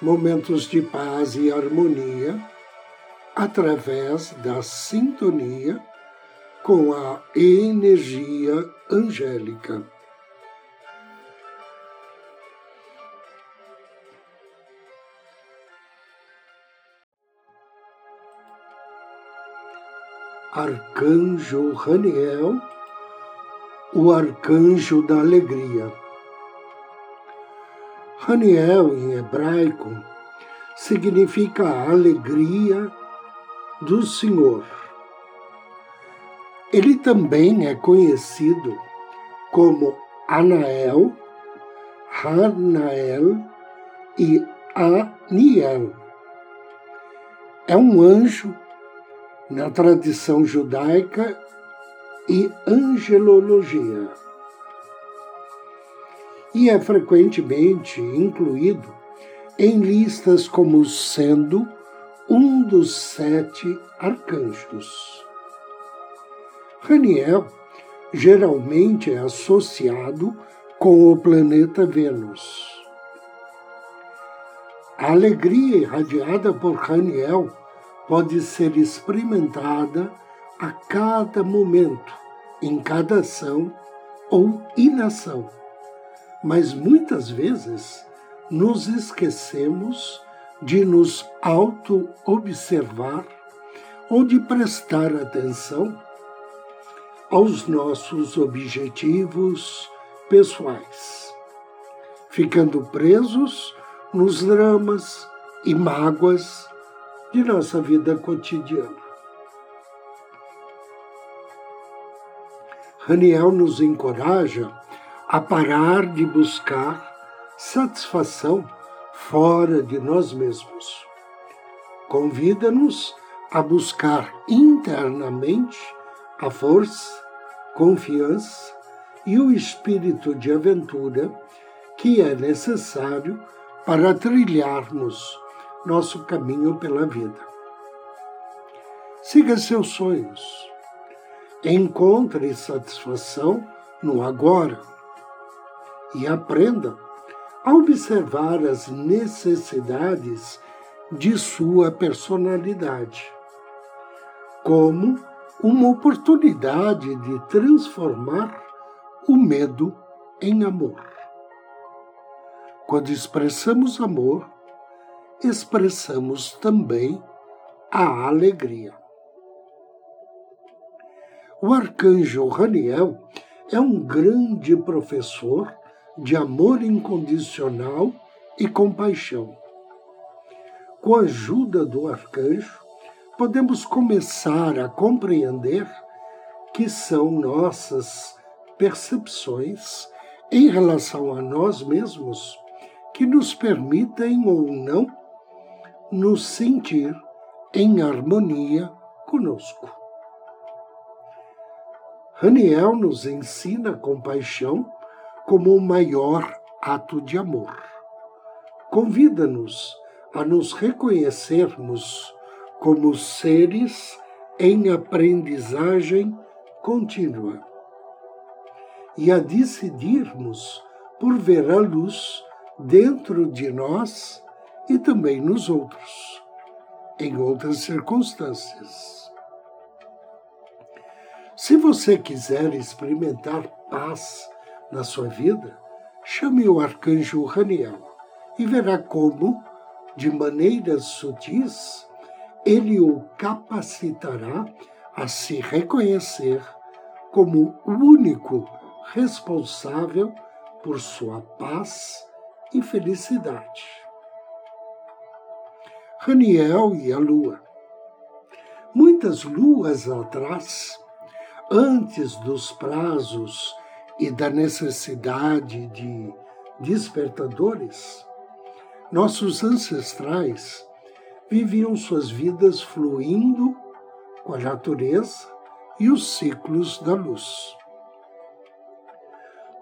momentos de paz e harmonia através da sintonia com a energia angélica. Arcanjo Raniel, o arcanjo da alegria. Haniel, em hebraico, significa alegria do Senhor. Ele também é conhecido como Anael, Hanael e Aniel. É um anjo na tradição judaica e angelologia e é frequentemente incluído em listas como sendo um dos sete arcanjos. Raniel geralmente é associado com o planeta Vênus. A alegria irradiada por Raniel pode ser experimentada a cada momento, em cada ação ou inação mas muitas vezes nos esquecemos de nos auto-observar ou de prestar atenção aos nossos objetivos pessoais, ficando presos nos dramas e mágoas de nossa vida cotidiana. Raniel nos encoraja a parar de buscar satisfação fora de nós mesmos. Convida-nos a buscar internamente a força, confiança e o espírito de aventura que é necessário para trilharmos nosso caminho pela vida. Siga seus sonhos. Encontre satisfação no agora e aprenda a observar as necessidades de sua personalidade, como uma oportunidade de transformar o medo em amor. Quando expressamos amor, expressamos também a alegria. O arcanjo Raniel é um grande professor de amor incondicional e compaixão. Com a ajuda do arcanjo, podemos começar a compreender que são nossas percepções em relação a nós mesmos que nos permitem ou não nos sentir em harmonia conosco. Raniel nos ensina compaixão como o maior ato de amor. Convida-nos a nos reconhecermos como seres em aprendizagem contínua e a decidirmos por ver a luz dentro de nós e também nos outros, em outras circunstâncias. Se você quiser experimentar paz na sua vida, chame o arcanjo Raniel e verá como, de maneiras sutis, ele o capacitará a se reconhecer como o único responsável por sua paz e felicidade. Raniel e a Lua. Muitas luas atrás, antes dos prazos e da necessidade de despertadores, nossos ancestrais viviam suas vidas fluindo com a natureza e os ciclos da luz.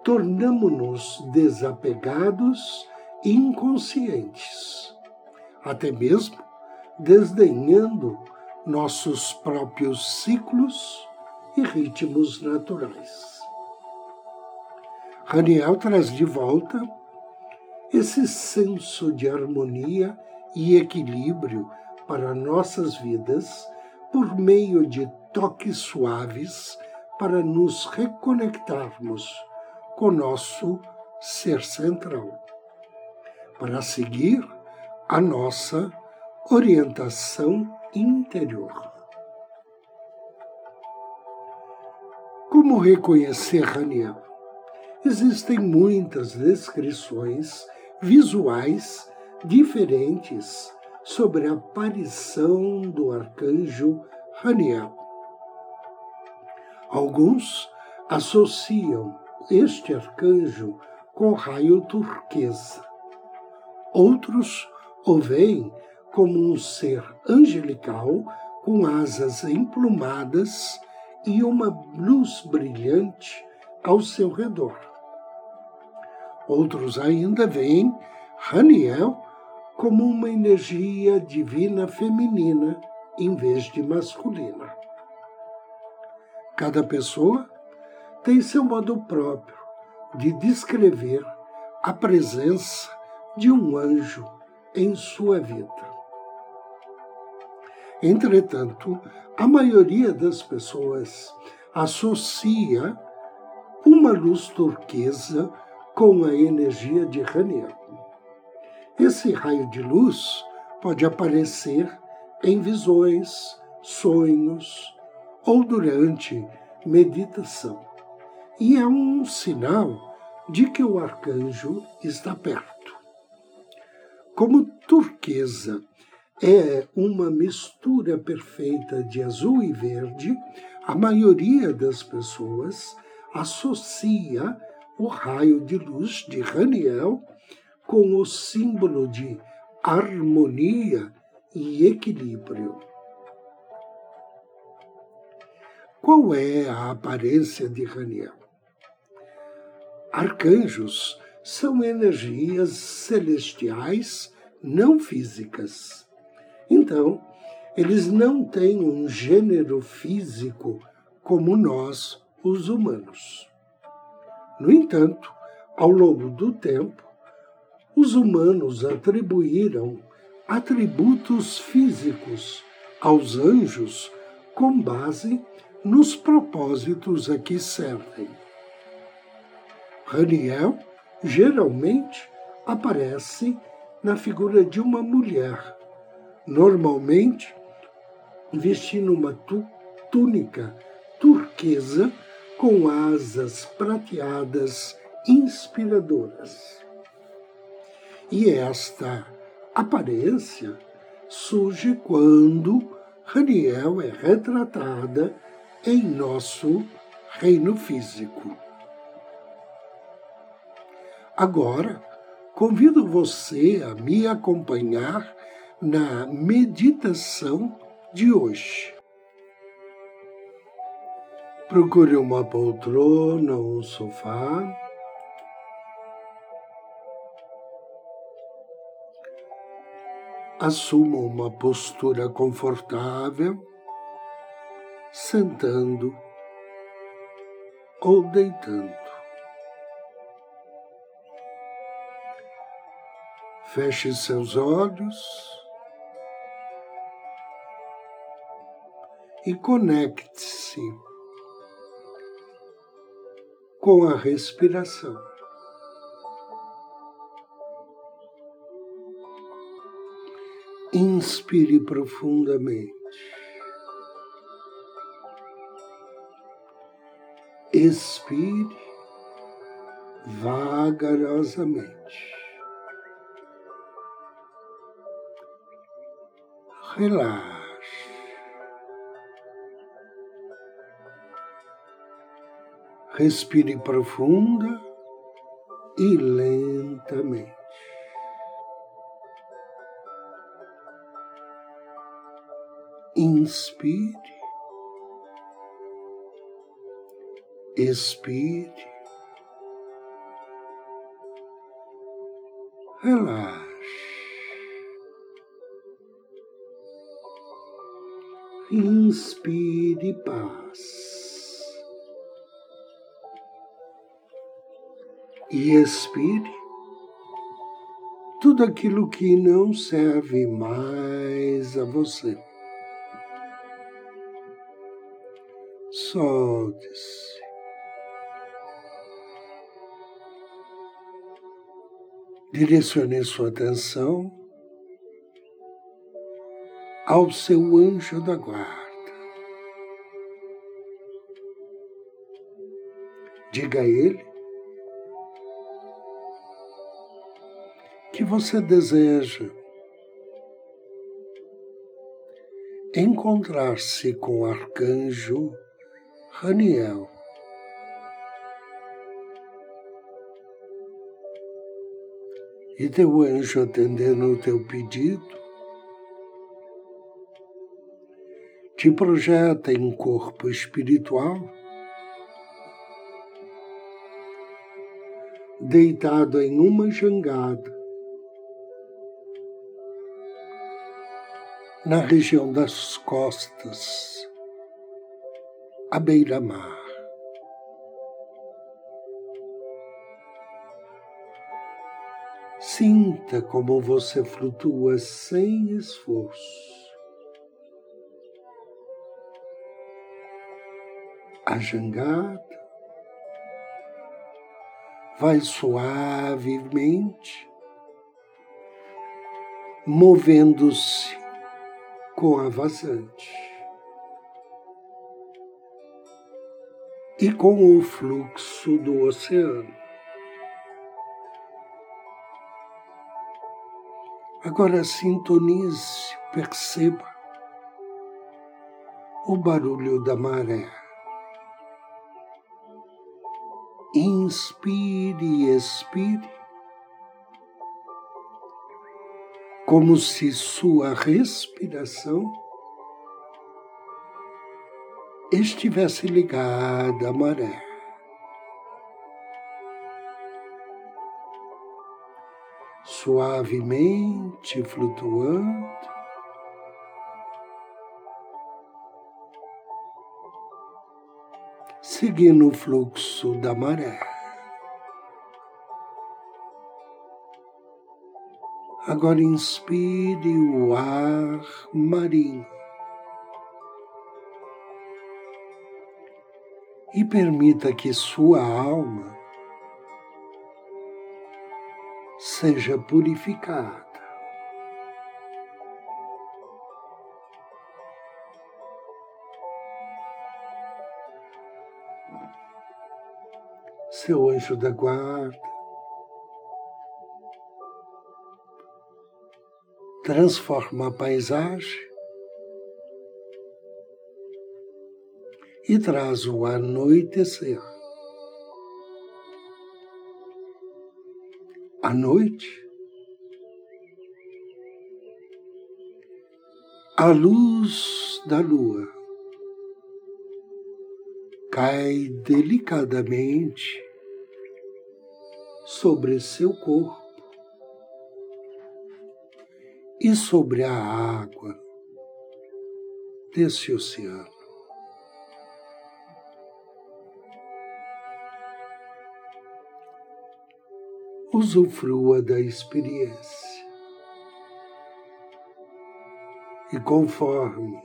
Tornamo-nos desapegados e inconscientes, até mesmo desdenhando nossos próprios ciclos e ritmos naturais. Raniel traz de volta esse senso de harmonia e equilíbrio para nossas vidas por meio de toques suaves para nos reconectarmos com nosso ser central, para seguir a nossa orientação interior. Como reconhecer Raniel? Existem muitas descrições visuais diferentes sobre a aparição do arcanjo Raniel. Alguns associam este arcanjo com raio turquesa. Outros o veem como um ser angelical com asas emplumadas e uma luz brilhante ao seu redor. Outros ainda veem Raniel como uma energia divina feminina em vez de masculina. Cada pessoa tem seu modo próprio de descrever a presença de um anjo em sua vida. Entretanto, a maioria das pessoas associa uma luz turquesa com a energia de Raniel. Esse raio de luz pode aparecer em visões, sonhos ou durante meditação. E é um sinal de que o arcanjo está perto. Como turquesa é uma mistura perfeita de azul e verde, a maioria das pessoas associa o raio de luz de Raniel com o símbolo de harmonia e equilíbrio. Qual é a aparência de Raniel? Arcanjos são energias celestiais não físicas então, eles não têm um gênero físico como nós, os humanos. No entanto, ao longo do tempo, os humanos atribuíram atributos físicos aos anjos com base nos propósitos a que servem. Raniel geralmente aparece na figura de uma mulher normalmente vestindo uma túnica turquesa com asas prateadas inspiradoras. E esta aparência surge quando Raniel é retratada em nosso reino físico. Agora, convido você a me acompanhar na meditação de hoje. Procure uma poltrona ou um sofá. Assuma uma postura confortável, sentando ou deitando. Feche seus olhos. e conecte-se com a respiração. Inspire profundamente. Expire vagarosamente. Relaxe. Respire profunda e lentamente. Inspire, expire, relaxe, inspire paz. E expire tudo aquilo que não serve mais a você. Solte-se. Direcione sua atenção ao seu anjo da guarda. Diga a ele você deseja encontrar-se com o arcanjo Raniel. E teu anjo atendendo o teu pedido, te projeta em corpo espiritual, deitado em uma jangada, na região das costas, à beira-mar. Sinta como você flutua sem esforço. A jangada vai suavemente movendo-se com a vazante e com o fluxo do oceano. Agora sintonize, perceba o barulho da maré. Inspire e expire, como se sua respiração estivesse ligada à maré. Suavemente flutuando, seguindo o fluxo da maré. Agora inspire o ar marinho e permita que sua alma seja purificada. seu anjo da guarda. Transforma a paisagem e traz o anoitecer. À noite, a luz da lua cai delicadamente sobre seu corpo e sobre a água desse oceano. Usufrua da experiência e conforme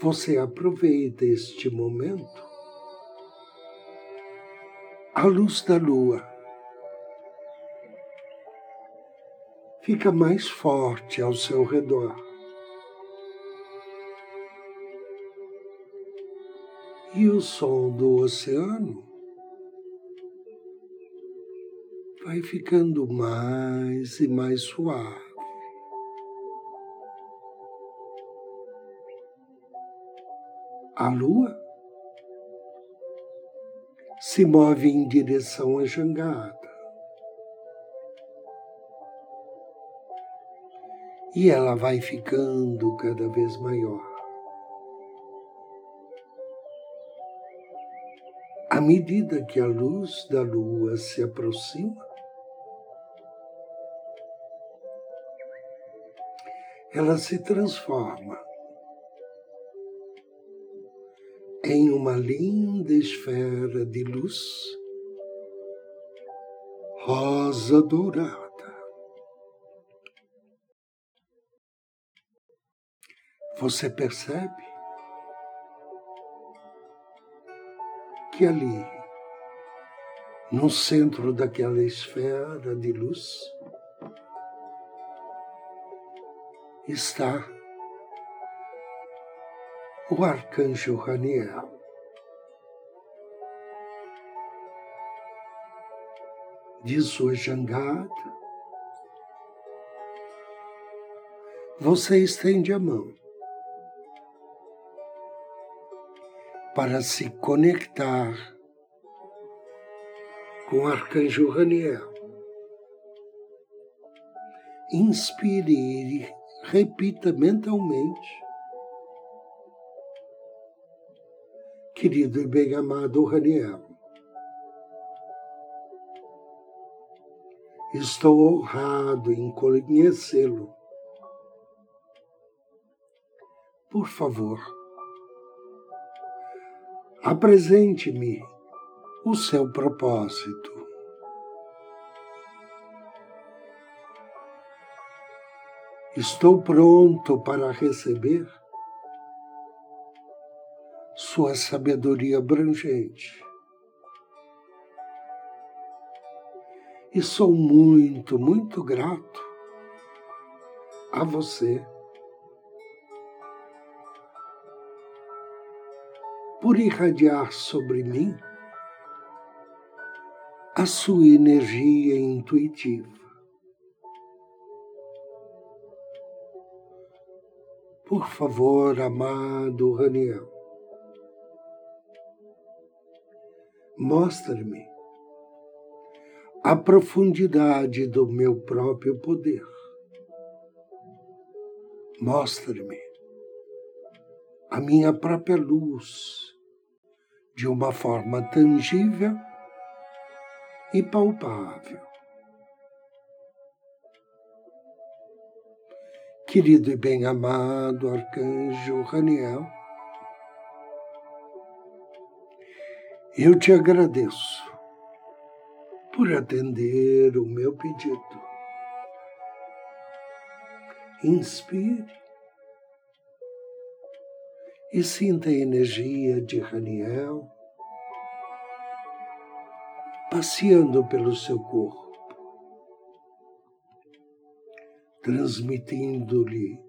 você aproveita este momento, a luz da lua fica mais forte ao seu redor. E o som do oceano vai ficando mais e mais suave. A lua se move em direção à jangada. E ela vai ficando cada vez maior. À medida que a luz da lua se aproxima, ela se transforma em uma linda esfera de luz rosa dourada. Você percebe que ali, no centro daquela esfera de luz, está o arcanjo Raniel. De sua jangada, você estende a mão para se conectar com o arcanjo Raniel. Inspire e repita mentalmente. Querido e bem amado Raniel, estou honrado em conhecê-lo. Por favor, Apresente-me o seu propósito. Estou pronto para receber sua sabedoria abrangente. E sou muito, muito grato a você por irradiar sobre mim a sua energia intuitiva. Por favor, amado Raniel, mostre-me a profundidade do meu próprio poder. Mostre-me a minha própria luz de uma forma tangível e palpável. Querido e bem-amado arcanjo Raniel, eu te agradeço por atender o meu pedido. Inspire e sinta a energia de Raniel passeando pelo seu corpo, transmitindo-lhe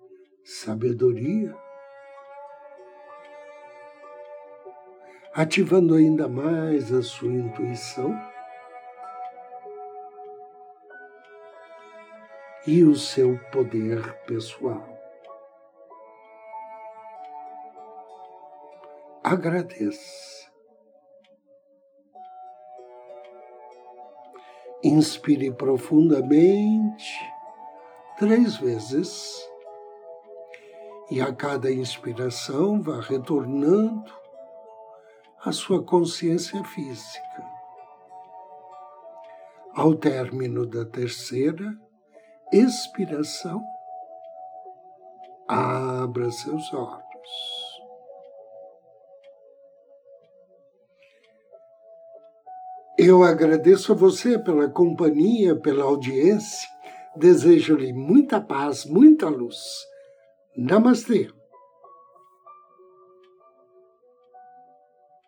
sabedoria, ativando ainda mais a sua intuição e o seu poder pessoal. Agradeça. Inspire profundamente três vezes e a cada inspiração vá retornando à sua consciência física. Ao término da terceira expiração, abra seus olhos. Eu agradeço a você pela companhia, pela audiência. Desejo-lhe muita paz, muita luz. Namastê.